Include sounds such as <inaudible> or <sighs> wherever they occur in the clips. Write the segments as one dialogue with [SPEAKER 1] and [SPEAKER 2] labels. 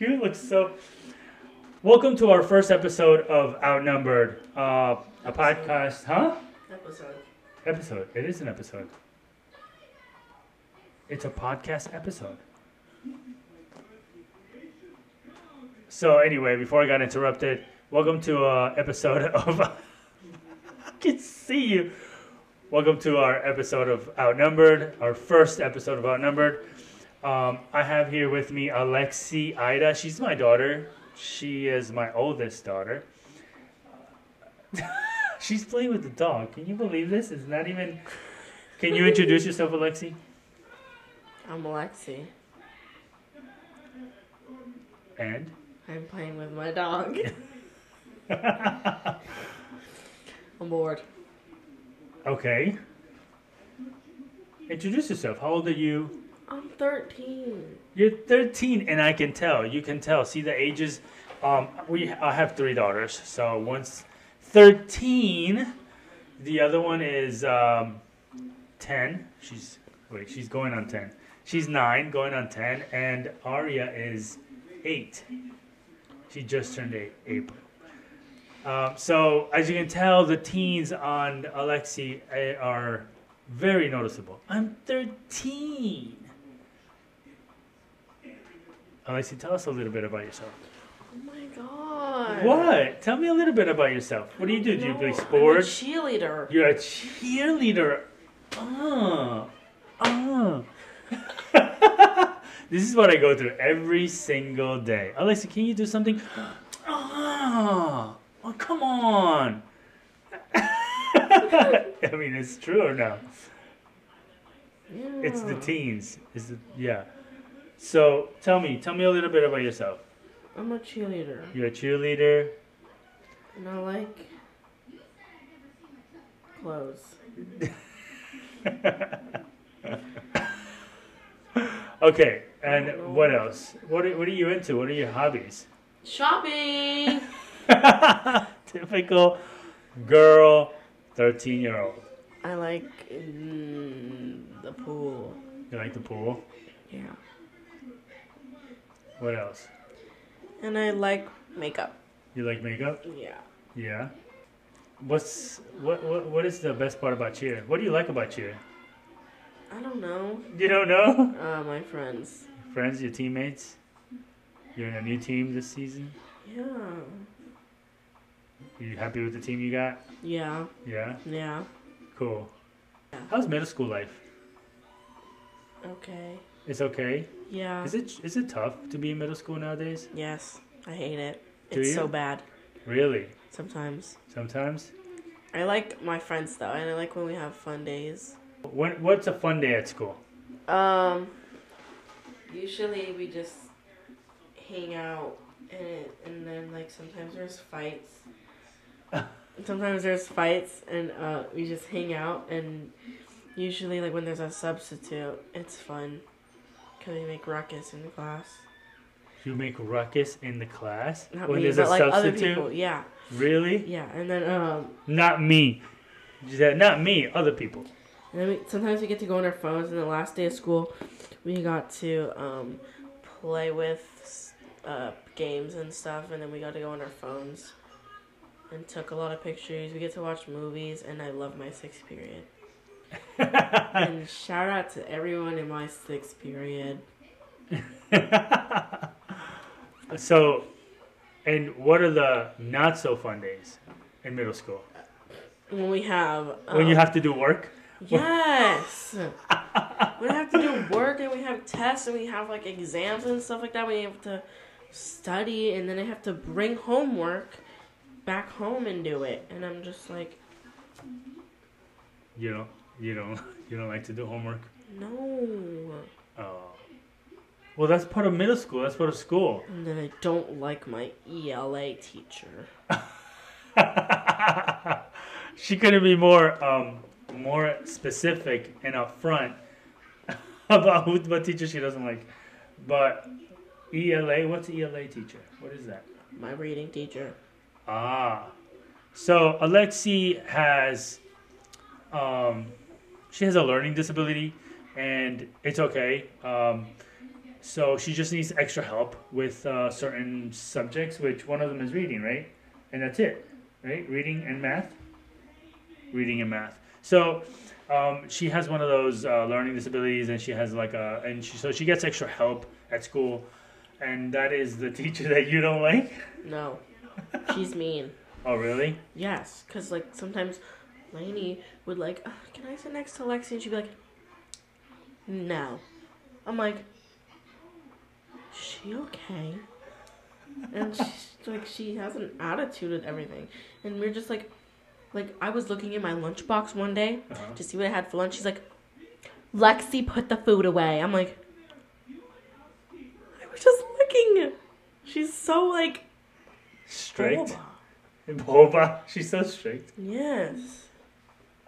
[SPEAKER 1] you look so. Welcome to our first episode of Outnumbered, uh, a podcast, huh?
[SPEAKER 2] Episode.
[SPEAKER 1] Episode. It is an episode. It's a podcast episode. So anyway, before I got interrupted, welcome to uh episode <laughs> of. I can see you. Welcome to our episode of Outnumbered, our first episode of Outnumbered. Um, I have here with me Alexi Ida. She's my daughter. She is my oldest daughter. <laughs> She's playing with the dog. Can you believe this? It's not even. Can you introduce yourself, Alexi?
[SPEAKER 2] I'm Alexi.
[SPEAKER 1] And?
[SPEAKER 2] I'm playing with my dog. <laughs> I'm bored.
[SPEAKER 1] Okay. Introduce yourself. How old are you?
[SPEAKER 2] I'm 13.
[SPEAKER 1] You're 13, and I can tell. You can tell. See the ages. Um, we I have three daughters. So one's 13. The other one is um, 10. She's wait. She's going on 10. She's nine, going on 10, and Aria is eight. She just turned eight April. Um, so as you can tell, the teens on Alexi eh, are very noticeable. I'm 13. Alexi, tell us a little bit about yourself.
[SPEAKER 2] Oh my god.
[SPEAKER 1] What? Tell me a little bit about yourself. What do you do? Do you play sports?
[SPEAKER 2] I'm a cheerleader.
[SPEAKER 1] You're a cheerleader. Oh. Oh. <laughs> this is what I go through every single day. Alexi, can you do something? Oh, <gasps> oh come on. <laughs> I mean, it's true or no? It's the teens. Is it? Yeah. So tell me, tell me a little bit about yourself.
[SPEAKER 2] I'm a cheerleader.
[SPEAKER 1] You're a cheerleader.
[SPEAKER 2] And I like clothes. <laughs>
[SPEAKER 1] okay, and what else? What are, what are you into? What are your hobbies?
[SPEAKER 2] Shopping! <laughs>
[SPEAKER 1] Typical girl, 13 year old.
[SPEAKER 2] I like mm, the pool.
[SPEAKER 1] You like the pool?
[SPEAKER 2] Yeah.
[SPEAKER 1] What else?
[SPEAKER 2] And I like makeup.
[SPEAKER 1] You like makeup?
[SPEAKER 2] Yeah.
[SPEAKER 1] Yeah. What's what what what is the best part about cheer? What do you like about cheer?
[SPEAKER 2] I don't know.
[SPEAKER 1] You don't know? <laughs>
[SPEAKER 2] Uh, my friends.
[SPEAKER 1] Friends, your teammates? You're in a new team this season?
[SPEAKER 2] Yeah.
[SPEAKER 1] Are You happy with the team you got?
[SPEAKER 2] Yeah.
[SPEAKER 1] Yeah?
[SPEAKER 2] Yeah.
[SPEAKER 1] Cool.
[SPEAKER 2] Yeah.
[SPEAKER 1] How's middle school life?
[SPEAKER 2] Okay.
[SPEAKER 1] It's okay.
[SPEAKER 2] Yeah.
[SPEAKER 1] Is it is it tough to be in middle school nowadays?
[SPEAKER 2] Yes. I hate it.
[SPEAKER 1] Do
[SPEAKER 2] it's
[SPEAKER 1] you?
[SPEAKER 2] so bad
[SPEAKER 1] Really?
[SPEAKER 2] sometimes.
[SPEAKER 1] Sometimes?
[SPEAKER 2] I like my friends though, and I like when we have fun days.
[SPEAKER 1] When, what's a fun day at school?
[SPEAKER 2] Um. Usually we just hang out, and and then like sometimes there's fights. <laughs> sometimes there's fights, and uh, we just hang out, and usually like when there's a substitute, it's fun, cause we make ruckus in the class.
[SPEAKER 1] You make ruckus in the class
[SPEAKER 2] Not
[SPEAKER 1] when
[SPEAKER 2] me,
[SPEAKER 1] there's a
[SPEAKER 2] like other
[SPEAKER 1] substitute.
[SPEAKER 2] people. Yeah,
[SPEAKER 1] Really?
[SPEAKER 2] yeah, and then um,
[SPEAKER 1] Not me. Yeah, Not me. Other people.
[SPEAKER 2] And then we, sometimes we get to go on our phones. And the last day of school, we got to um, play with uh, games and stuff. And then we got to go on our phones and took a lot of pictures. We get to watch movies, and I love my sixth period. And <laughs> shout out to everyone in my sixth period.
[SPEAKER 1] so, and what are the not so fun days in middle school?
[SPEAKER 2] When we have
[SPEAKER 1] when you
[SPEAKER 2] um,
[SPEAKER 1] have to do work?
[SPEAKER 2] Yes. <laughs> we have to do work and we have tests and we have like exams and stuff like that. We have to study and then I have to bring homework back home and do it. And I'm just like,
[SPEAKER 1] You don't. You don't. <laughs> You don't like to do homework.
[SPEAKER 2] no.
[SPEAKER 1] Oh. Well, that's part of middle school. That's part of school.
[SPEAKER 2] And then I don't like my ELA teacher. <laughs>
[SPEAKER 1] she couldn't be more um, more specific and upfront <laughs> about who, what teacher she doesn't like. But ELA, what's ELA teacher? What is that?
[SPEAKER 2] My reading teacher.
[SPEAKER 1] Ah, so Alexi has, um, she has a learning disability, and it's okay. Um, so she just needs extra help with uh, certain subjects, which one of them is reading, right? And that's it, right? Reading and math. Reading and math. So um, she has one of those uh, learning disabilities, and she has like a, and she so she gets extra help at school, and that is the <laughs> teacher that you don't like.
[SPEAKER 2] No, she's mean.
[SPEAKER 1] Oh, really?
[SPEAKER 2] Yes, because like sometimes Lainey would like, "Uh, can I sit next to Lexi? And she'd be like, no. I'm like, "Is she okay? And she's <laughs> like, she has an attitude and everything. And we're just like, like I was looking in my lunchbox one day
[SPEAKER 1] Uh-huh.
[SPEAKER 2] to see what I had for lunch. She's like, Lexi, put the food away. I'm like, I was just looking. She's so like
[SPEAKER 1] Strict.
[SPEAKER 2] boba. <laughs>
[SPEAKER 1] Boba. She's so strict.
[SPEAKER 2] Yes.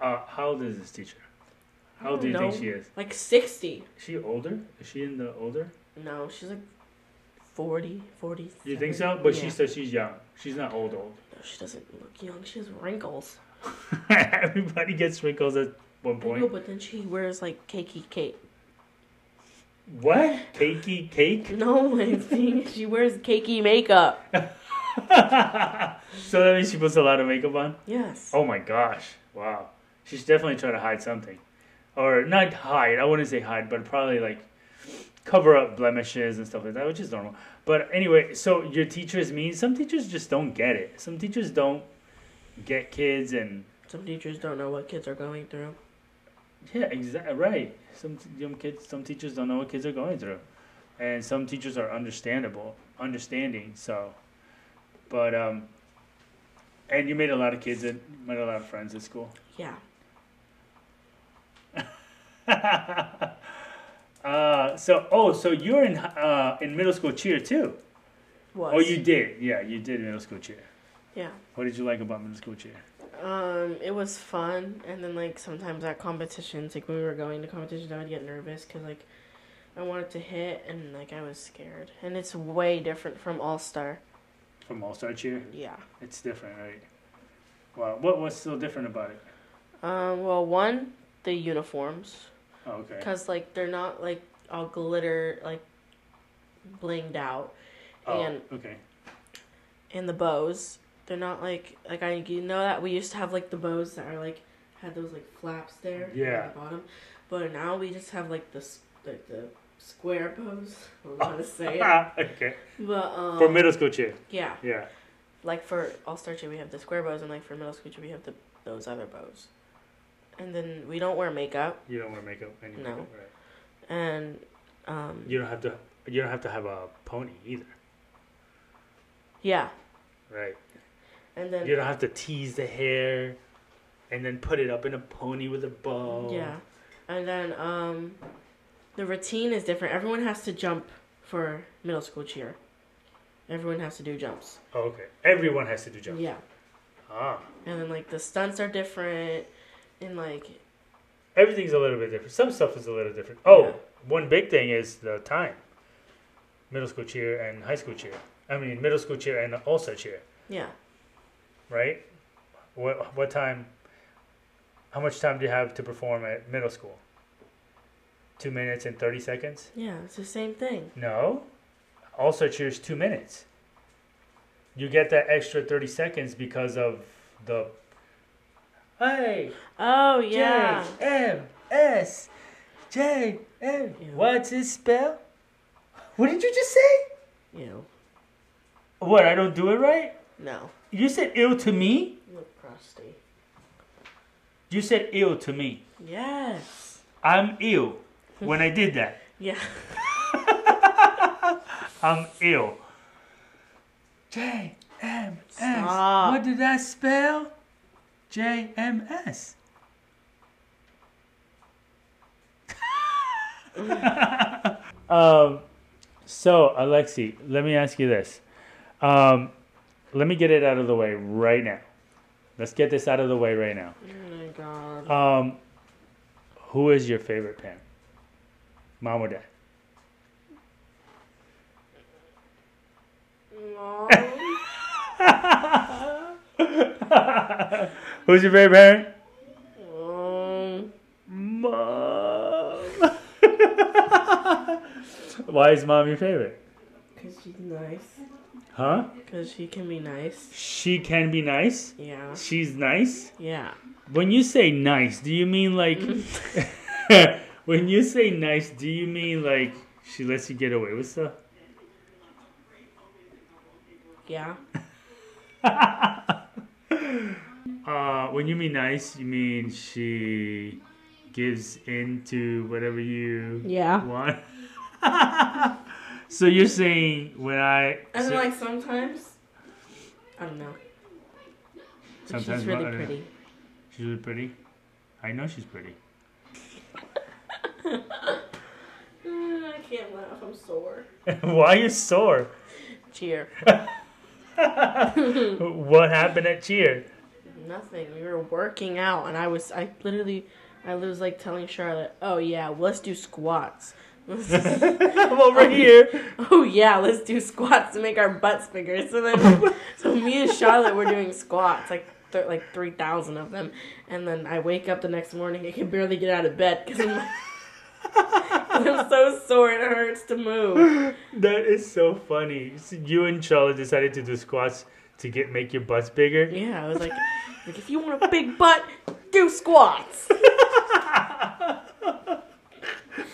[SPEAKER 1] Uh, how old is this teacher? How old do you
[SPEAKER 2] don't
[SPEAKER 1] think she is?
[SPEAKER 2] Like 60.
[SPEAKER 1] Is she older? Is she in the older?
[SPEAKER 2] No, she's like 40, 40.
[SPEAKER 1] You think so? But she says she's young. She's not old old.
[SPEAKER 2] No, she doesn't look young. She has wrinkles. <laughs>
[SPEAKER 1] Everybody gets wrinkles at one
[SPEAKER 2] know,
[SPEAKER 1] point.
[SPEAKER 2] but then she wears like cakey cake.
[SPEAKER 1] What? Cakey cake? <laughs>
[SPEAKER 2] No, I think she wears cakey makeup. <laughs>
[SPEAKER 1] so that means she puts a lot of makeup on?
[SPEAKER 2] Yes.
[SPEAKER 1] Oh my gosh. Wow. She's definitely trying to hide something. Or not hide, I wouldn't say hide, but probably like cover up blemishes and stuff like that, which is normal. But anyway, so your teachers mean some teachers just don't get it. Some teachers don't get kids and
[SPEAKER 2] Some teachers don't know what kids are going through.
[SPEAKER 1] yeah, exactly right. Some young kids, some teachers don't know what kids are going through, and some teachers are understandable, understanding. So, but um, and you made a lot of kids and made a lot of friends at school.
[SPEAKER 2] Yeah. <laughs>
[SPEAKER 1] uh, so oh, so you're in uh in middle school cheer too.
[SPEAKER 2] Was.
[SPEAKER 1] Oh, you did. Yeah, you did middle school cheer.
[SPEAKER 2] Yeah.
[SPEAKER 1] What did you like about middle school cheer?
[SPEAKER 2] Um, it was fun, and then like sometimes at competitions, like when we were going to competitions, I would get nervous because like I wanted to hit, and like I was scared. And it's way different from All Star.
[SPEAKER 1] From All Star cheer,
[SPEAKER 2] Yeah.
[SPEAKER 1] it's different, right? Wow, what what's so different about it?
[SPEAKER 2] Um. Well, one, the uniforms,
[SPEAKER 1] Oh, okay.
[SPEAKER 2] because like they're not like all glitter like blinged out,
[SPEAKER 1] Oh,
[SPEAKER 2] and
[SPEAKER 1] okay.
[SPEAKER 2] and the bows, they're not like like I you know that we used to have like the bows that are like had those like flaps there
[SPEAKER 1] Yeah.
[SPEAKER 2] at the bottom, but now we just have like the like the square bows. <laughs> I don't know how to say it,
[SPEAKER 1] okay.
[SPEAKER 2] but um
[SPEAKER 1] For middle school cheer,
[SPEAKER 2] yeah,
[SPEAKER 1] yeah.
[SPEAKER 2] like for all star cheer we have the square bows, and like for middle school cheer we have the those other bows, and then we don't wear makeup,
[SPEAKER 1] You don't wear makeup any
[SPEAKER 2] No.
[SPEAKER 1] makeup, right?
[SPEAKER 2] and um
[SPEAKER 1] You don't have to. You don't have to have a pony either,
[SPEAKER 2] yeah,
[SPEAKER 1] right?
[SPEAKER 2] and then
[SPEAKER 1] You don't have to tease the hair, and then put it up in a pony with a bow.
[SPEAKER 2] Yeah. And then um the routine is different. Everyone has to jump for middle school cheer. Everyone has to do jumps.
[SPEAKER 1] Oh, okay. Everyone has to do jumps.
[SPEAKER 2] Yeah.
[SPEAKER 1] Ah.
[SPEAKER 2] And then like the stunts are different and like
[SPEAKER 1] Everything's a little bit different. Some stuff is a little different. Oh,
[SPEAKER 2] Yeah.
[SPEAKER 1] one big thing is the time. Middle school cheer and high school cheer. I mean, middle school cheer and also cheer,
[SPEAKER 2] yeah.
[SPEAKER 1] right? What what time? How much time do you have to perform at middle school? Two minutes and thirty seconds.
[SPEAKER 2] Yeah, it's the same thing.
[SPEAKER 1] No, All Star cheer is two minutes. You get that extra thirty seconds because of the. Hey,
[SPEAKER 2] Oh yeah.
[SPEAKER 1] J M S J M.
[SPEAKER 2] Yeah.
[SPEAKER 1] What's his spell? What did you just say?
[SPEAKER 2] You.
[SPEAKER 1] What? I don't do it right.
[SPEAKER 2] No.
[SPEAKER 1] You said ill to me.
[SPEAKER 2] You look crusty.
[SPEAKER 1] You said ill to me.
[SPEAKER 2] Yes.
[SPEAKER 1] I'm ill when I <laughs> did that.
[SPEAKER 2] Yeah. <laughs>
[SPEAKER 1] I'm ill. J M S.
[SPEAKER 2] Stop.
[SPEAKER 1] What did that spell? J M S. <laughs> um, so Alexi, let me ask you this. Um, let me get it out of the way right now. Let's get this out of the way right now.
[SPEAKER 2] Oh my god.
[SPEAKER 1] Um, who is your favorite parent? Mom or dad? <laughs> <laughs> <laughs> Who's your favorite parent?
[SPEAKER 2] Um,
[SPEAKER 1] Mom. <laughs> Why is mom your favorite?
[SPEAKER 2] Cause she's nice.
[SPEAKER 1] Huh?
[SPEAKER 2] Cause she can be nice.
[SPEAKER 1] She can be nice.
[SPEAKER 2] Yeah.
[SPEAKER 1] She's nice.
[SPEAKER 2] Yeah.
[SPEAKER 1] When you say nice, do you mean like <laughs> when you say nice, do you mean like she lets you get away with stuff?
[SPEAKER 2] Yeah. <laughs>
[SPEAKER 1] Uh, when you mean nice, you mean she gives in to whatever you
[SPEAKER 2] Yeah.
[SPEAKER 1] want. <laughs> so you're saying when I
[SPEAKER 2] And
[SPEAKER 1] so-
[SPEAKER 2] then like sometimes, I don't know. But
[SPEAKER 1] Sometimes
[SPEAKER 2] she's really
[SPEAKER 1] what? Know.
[SPEAKER 2] pretty.
[SPEAKER 1] she's really pretty. I know she's pretty.
[SPEAKER 2] Mm, <laughs> I can't laugh. I'm sore.
[SPEAKER 1] Why are you sore?
[SPEAKER 2] Cheer. <laughs> <laughs>
[SPEAKER 1] what happened at cheer?
[SPEAKER 2] Nothing. We were working out, and I was, I literally, I was like telling Charlotte, "Oh yeah, let's do squats." <laughs>
[SPEAKER 1] I'm over here.
[SPEAKER 2] oh yeah, let's do squats to make our butts bigger. So then, so me and Charlotte were doing squats, like th- like three thousand of them, and then I wake up the next morning, I can barely get out of bed because I'm, <laughs> I'm so sore it hurts to move.
[SPEAKER 1] That is so funny. You and Charlotte decided to do squats to get make your butts bigger.
[SPEAKER 2] Yeah, I was like, like if you want a big butt, do squats. <laughs>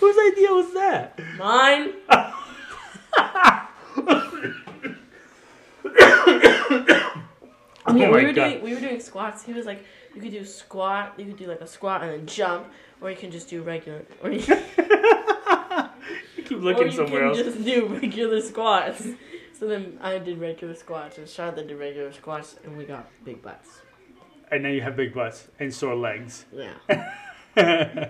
[SPEAKER 1] Whose idea was that?
[SPEAKER 2] Mine. <laughs> I mean,
[SPEAKER 1] Oh
[SPEAKER 2] we were
[SPEAKER 1] God.
[SPEAKER 2] doing we were doing squats. He was like, you could do squat, you could do like a squat and then jump, or you can just do regular, or you, <laughs>
[SPEAKER 1] You keep
[SPEAKER 2] or
[SPEAKER 1] looking
[SPEAKER 2] you
[SPEAKER 1] somewhere
[SPEAKER 2] can
[SPEAKER 1] else.
[SPEAKER 2] just do regular squats. So then I did regular squats, and Charlotte did regular squats, and we got big butts.
[SPEAKER 1] And now you have big butts and sore legs.
[SPEAKER 2] Yeah. <laughs>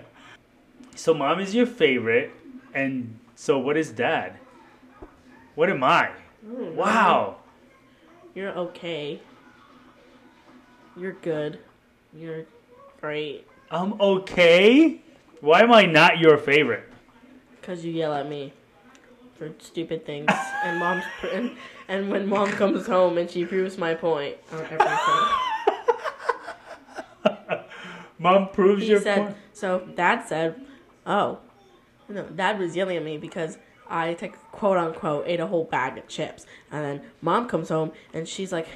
[SPEAKER 1] so mom is your favorite, and so what is dad? What am I?
[SPEAKER 2] Mm,
[SPEAKER 1] Wow.
[SPEAKER 2] You're okay. You're good. You're great.
[SPEAKER 1] I'm okay. Why am I not your favorite?
[SPEAKER 2] Cause you yell at me for stupid things, <laughs> and mom's pr- and, and when mom comes home and she proves my point on everything. <laughs>
[SPEAKER 1] Mom proves
[SPEAKER 2] He
[SPEAKER 1] your
[SPEAKER 2] said
[SPEAKER 1] point.
[SPEAKER 2] so. Dad said, "Oh, no." Dad was yelling at me because I take quote unquote ate a whole bag of chips, and then mom comes home and she's like,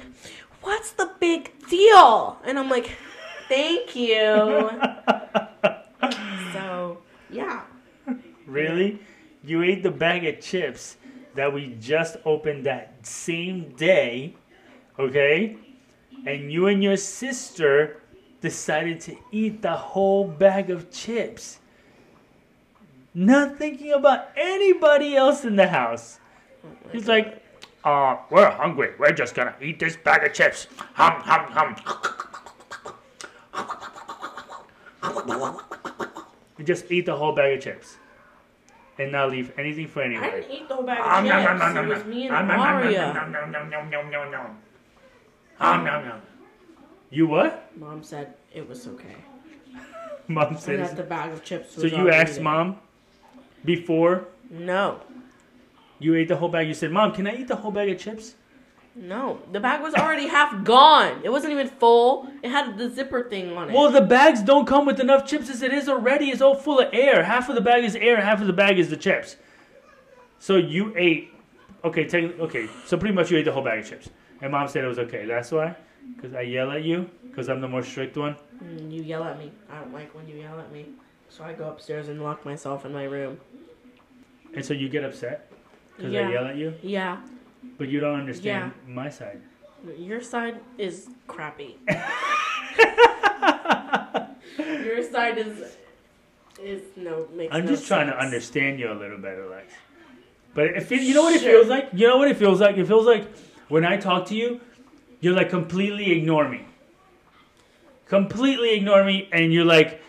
[SPEAKER 2] "What's the big deal?" And I'm like, "Thank you." <laughs> so yeah.
[SPEAKER 1] Really? You ate the bag of chips that we just opened that same day, okay? And you and your sister decided to eat the whole bag of chips. Not thinking about anybody else in the house. He's like, uh, we're hungry. We're just gonna eat this bag of chips. Hum, hum, hum. We just eat the whole bag of chips. And not leave anything for
[SPEAKER 2] I didn't eat the whole bag
[SPEAKER 1] Um,
[SPEAKER 2] of
[SPEAKER 1] nom,
[SPEAKER 2] chips.
[SPEAKER 1] nom, nom,
[SPEAKER 2] it
[SPEAKER 1] nom,
[SPEAKER 2] was
[SPEAKER 1] nom.
[SPEAKER 2] me and
[SPEAKER 1] Um, nom, nom, nom, nom, nom, nom, nom, nom. Um, nom, nom. You what?
[SPEAKER 2] Mom said it was okay.
[SPEAKER 1] Mom says.
[SPEAKER 2] that the bag of chips
[SPEAKER 1] So
[SPEAKER 2] was
[SPEAKER 1] you asked
[SPEAKER 2] there.
[SPEAKER 1] mom before
[SPEAKER 2] No.
[SPEAKER 1] You ate the whole bag. You said, "Mom, can I eat the whole bag of chips?"
[SPEAKER 2] No. The bag was already half gone. It wasn't even full. It had the zipper thing on it.
[SPEAKER 1] Well, the bags don't come with enough chips as it is already. It's all full of air. Half of the bag is air. Half of the bag is the chips. So you ate. Okay, take, okay. So pretty much you ate the whole bag of chips, and mom said it was okay. That's why, because I yell at you, because I'm the more strict one.
[SPEAKER 2] Mm, you yell at me. I don't like when you yell at me. So I go upstairs and lock myself in my room.
[SPEAKER 1] And so you get upset because
[SPEAKER 2] Yeah.
[SPEAKER 1] I yell at you,
[SPEAKER 2] Yeah.
[SPEAKER 1] but you don't understand my side.
[SPEAKER 2] Your side is crappy. <laughs> Your side is is no makes
[SPEAKER 1] I'm
[SPEAKER 2] no
[SPEAKER 1] just trying to understand you a little better, Lex. But if it, you know what it
[SPEAKER 2] Sure.
[SPEAKER 1] feels like, you know what it feels like. It feels like when I talk to you, you're like completely ignore me, completely ignore me, and you're like,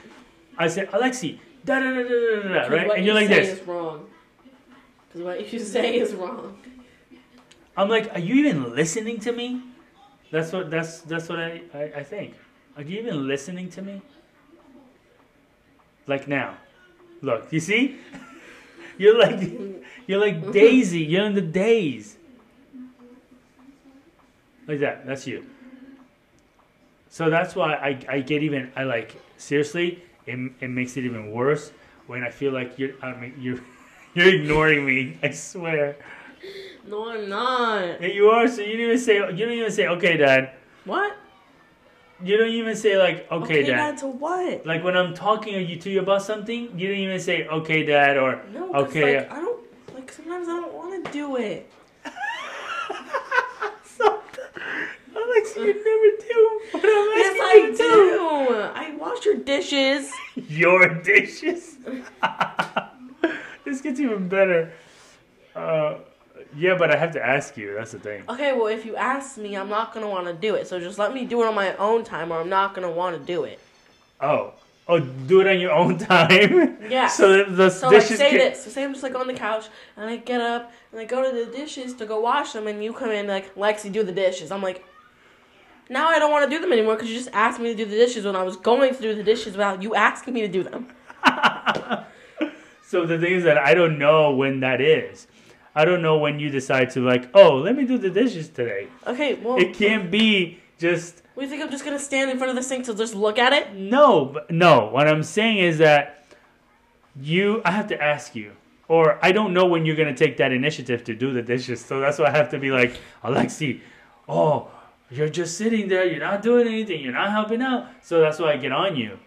[SPEAKER 1] I said, Alexi, da da da da da da, da,"
[SPEAKER 2] 'Cause
[SPEAKER 1] right? And
[SPEAKER 2] you
[SPEAKER 1] you're like this.
[SPEAKER 2] is wrong. Because what you say is wrong.
[SPEAKER 1] I'm like, are you even listening to me? That's what that's that's what I, I, I think. Are you even listening to me? Like now. Look, you see? <laughs> You're like you're like <laughs> Daisy, you're in the daze. Like that. That's you. So that's why I, I get even I like seriously, it, it makes it even worse when I feel like you're I mean you're <laughs> You're ignoring me. I swear.
[SPEAKER 2] No, I'm not.
[SPEAKER 1] Yeah, you are. So you don't even say. You don't even say, "Okay, Dad."
[SPEAKER 2] What?
[SPEAKER 1] You don't even say like, "Okay, Dad."
[SPEAKER 2] Dad, to what?
[SPEAKER 1] Like when I'm talking to you to you about something, you don't even say, "Okay, Dad," or
[SPEAKER 2] No,
[SPEAKER 1] Okay,
[SPEAKER 2] Like, I don't like. Sometimes I don't want to do it. <laughs>
[SPEAKER 1] So, Alex, you never do. What I'm
[SPEAKER 2] Yes,
[SPEAKER 1] asking
[SPEAKER 2] I
[SPEAKER 1] you to
[SPEAKER 2] do. I wash your dishes.
[SPEAKER 1] Your dishes. <laughs> this gets even better. Uh, yeah, but I have to ask you. That's the thing.
[SPEAKER 2] Okay, well, if you ask me, I'm not gonna want to do it. So just let me do it on my own time, or I'm not gonna want to do it.
[SPEAKER 1] Oh, oh, do it on your own <laughs> time.
[SPEAKER 2] Yeah.
[SPEAKER 1] So that the
[SPEAKER 2] So like, say
[SPEAKER 1] can-
[SPEAKER 2] this. So say I'm just like on the couch, and I get up and I go to the dishes to go wash them, and you come in like Lexi, do the dishes. I'm like, now I don't want to do them anymore because you just asked me to do the dishes when I was going to do the dishes without you asking me to do them. <laughs>
[SPEAKER 1] So the thing is that I don't know when that is. I don't know when you decide to like, oh, let me do the dishes today.
[SPEAKER 2] Okay, well,
[SPEAKER 1] It can't be just
[SPEAKER 2] we think I'm just gonna stand in front of the sink to just look at it?
[SPEAKER 1] no, no. What I'm saying is that you, I have to ask you, or I don't know when you're gonna take that initiative to do the dishes. So that's why I have to be like, Alexi, oh, you're just sitting there, you're not doing anything, you're not helping out. So that's why I get on you.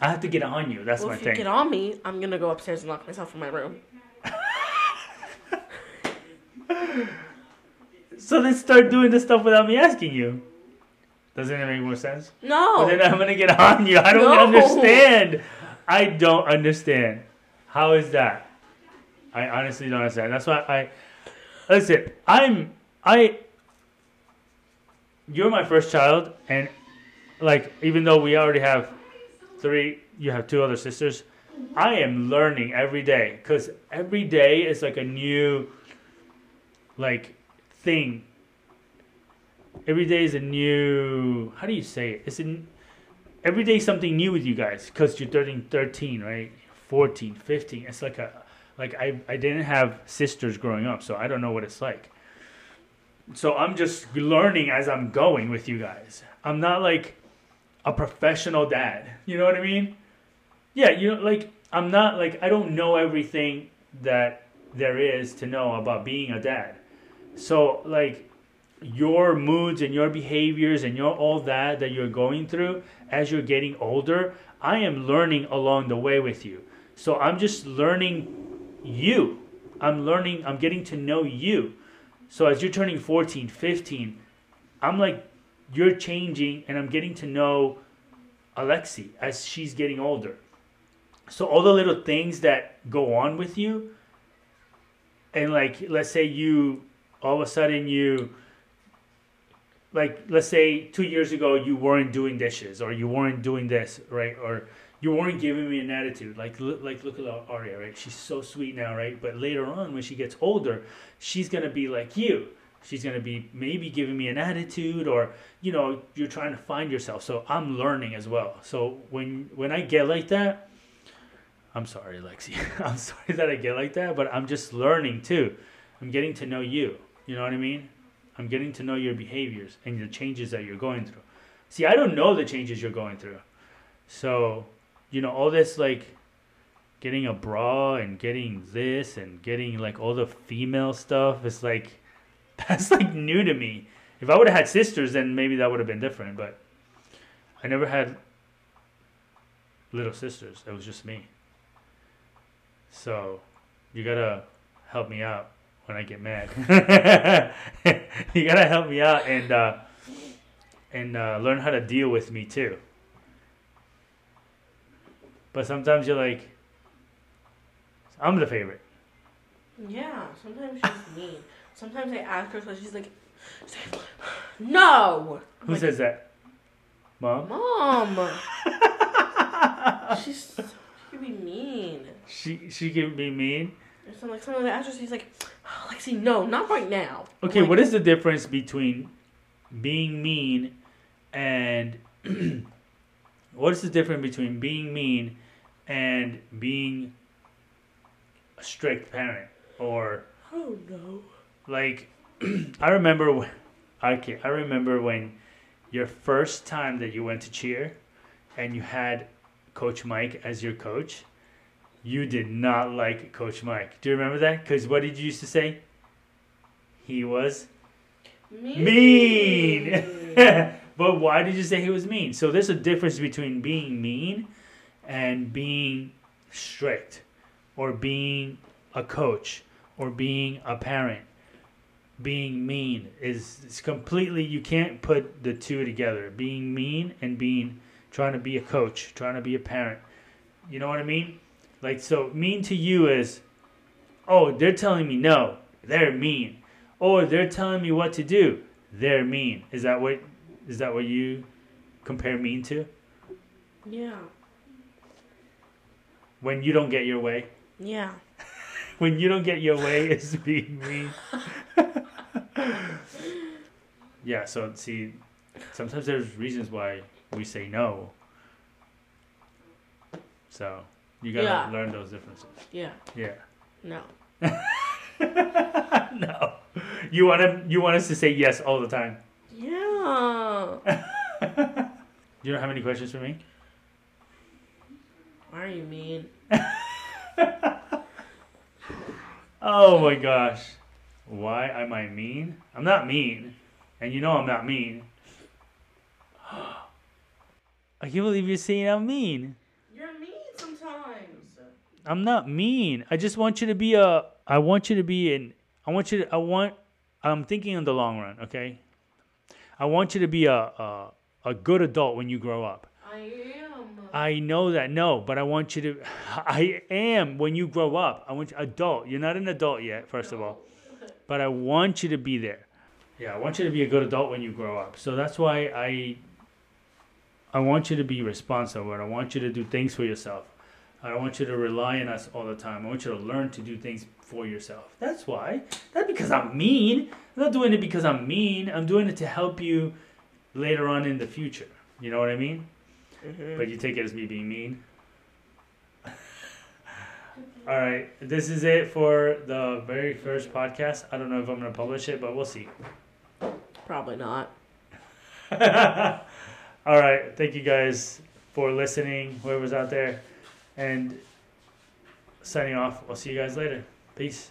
[SPEAKER 1] I have to get on you. That's
[SPEAKER 2] Well,
[SPEAKER 1] my
[SPEAKER 2] if you
[SPEAKER 1] thing.
[SPEAKER 2] get on me, I'm gonna go upstairs and lock myself in my room. <laughs>
[SPEAKER 1] So then start doing this stuff without me asking you. Doesn't that make more sense?
[SPEAKER 2] No.
[SPEAKER 1] Then I'm gonna get on you. I don't
[SPEAKER 2] No.
[SPEAKER 1] understand. I don't understand. How is that? I honestly don't understand. That's why I listen. I'm I. You're my first child, and like even though we already have three, you have two other sisters. I am learning every day because every day is like a new, like, thing. Every day is a new. How do you say it? It's an every day something new with you guys because you're 13, 13, right? 14, 15. It's like a like I I didn't have sisters growing up, so I don't know what it's like. So I'm just learning as I'm going with you guys. I'm not like a professional dad. You know what I mean? Yeah, you know, like I'm not like I don't know everything that there is to know about being a dad. So like your moods and your behaviors and your all that that you're going through as you're getting older, I am learning along the way with you. So I'm just learning you. I'm learning, I'm getting to know you. So as you're turning 14, 15, I'm like you're changing and I'm getting to know Alexi as she's getting older. So all the little things that go on with you and like let's say you all of a sudden you like let's say two years ago you weren't doing dishes or you weren't doing this right? Or you weren't giving me an attitude. Like like look at Aria right? She's so sweet now right? But later on when she gets older she's gonna be like you she's gonna be maybe giving me an attitude or you know you're trying to find yourself. So I'm learning as well. So when when I get like that I'm sorry lexi. <laughs> I'm sorry that I get like that but I'm just learning too. I'm getting to know you. You know what I mean? I'm getting to know your behaviors and the changes that you're going through. See, I don't know the changes you're going through. So, you know, all this like getting a bra and getting this and getting like all the female stuff is like <laughs> that's like new to me. If I would have had sisters, then maybe that would have been different, but I never had little sisters. It was just me. So, you got to help me out when I get mad. <laughs> you gotta help me out and uh, and uh, learn how to deal with me too. But sometimes you're like, I'm the favorite.
[SPEAKER 2] Yeah, sometimes she's mean. Sometimes I ask her, so she's like, "No." I'm
[SPEAKER 1] Who
[SPEAKER 2] like,
[SPEAKER 1] says that? Mom.
[SPEAKER 2] Mom. <laughs> she's she can be mean.
[SPEAKER 1] She she can be mean.
[SPEAKER 2] And so like some of the actors, he's like, oh, Lexi, no, not right now.
[SPEAKER 1] Okay,
[SPEAKER 2] Like,
[SPEAKER 1] what is the difference between being mean and <clears throat> what is the difference between being mean and being a strict parent or
[SPEAKER 2] Oh no.
[SPEAKER 1] Like <clears throat> I remember when, okay, I remember when your first time that you went to cheer and you had Coach Mike as your coach. You did not like Coach Mike. Do you remember that? Because what did you used to say? He was mean. <laughs> but why did you say he was mean? So there's a difference between being mean and being strict or being a coach or being a parent. Being mean is it's completely you can't put the two together. Being mean and being trying to be a coach, trying to be a parent. You know what I mean? Like so mean to you is oh, they're telling me no. They're mean. Or they're telling me what to do. They're mean. Is that what is that what you compare mean to?
[SPEAKER 2] Yeah.
[SPEAKER 1] When you don't get your way?
[SPEAKER 2] Yeah. <laughs>
[SPEAKER 1] When you don't get your way is being mean. <laughs> yeah, so see sometimes there's reasons why we say no. So you gotta
[SPEAKER 2] Yeah.
[SPEAKER 1] learn those differences.
[SPEAKER 2] Yeah.
[SPEAKER 1] Yeah.
[SPEAKER 2] No. <laughs>
[SPEAKER 1] no. You wanna you want us to say yes all the time.
[SPEAKER 2] Yeah. <laughs>
[SPEAKER 1] You don't have any questions for me?
[SPEAKER 2] Why are you mean? <laughs>
[SPEAKER 1] Oh my gosh. Why am I mean? I'm not mean. And you know I'm not mean. <gasps> I can't believe you're saying I'm mean.
[SPEAKER 2] You're mean sometimes.
[SPEAKER 1] I'm not mean. I just want you to be a I want you to be an I want you to I want I'm thinking in the long run, okay? I want you to be a a, a good adult when you grow up.
[SPEAKER 2] I am.
[SPEAKER 1] I know that. No, but I want you to. <sighs> I am when you grow up. I want you adult. You're not an adult yet, first of all, but I want you to be there. Yeah, I want you to be a good adult when you grow up. So that's why I. I want you to be responsible, and I want you to do things for yourself. I don't want you to rely on us all the time. I want you to learn to do things for yourself. That's why. Not because I'm mean. I'm not doing it because I'm mean. I'm doing it to help you later on in the future. You know what I mean?
[SPEAKER 2] Mhm.
[SPEAKER 1] But you take it as me being mean. All right, this is it for the very first podcast. I don't know if I'm gonna publish it, but we'll see.
[SPEAKER 2] Probably not. <laughs>
[SPEAKER 1] All right, thank you guys for listening, whoever's out there, and signing off. I'll see you guys later. Peace.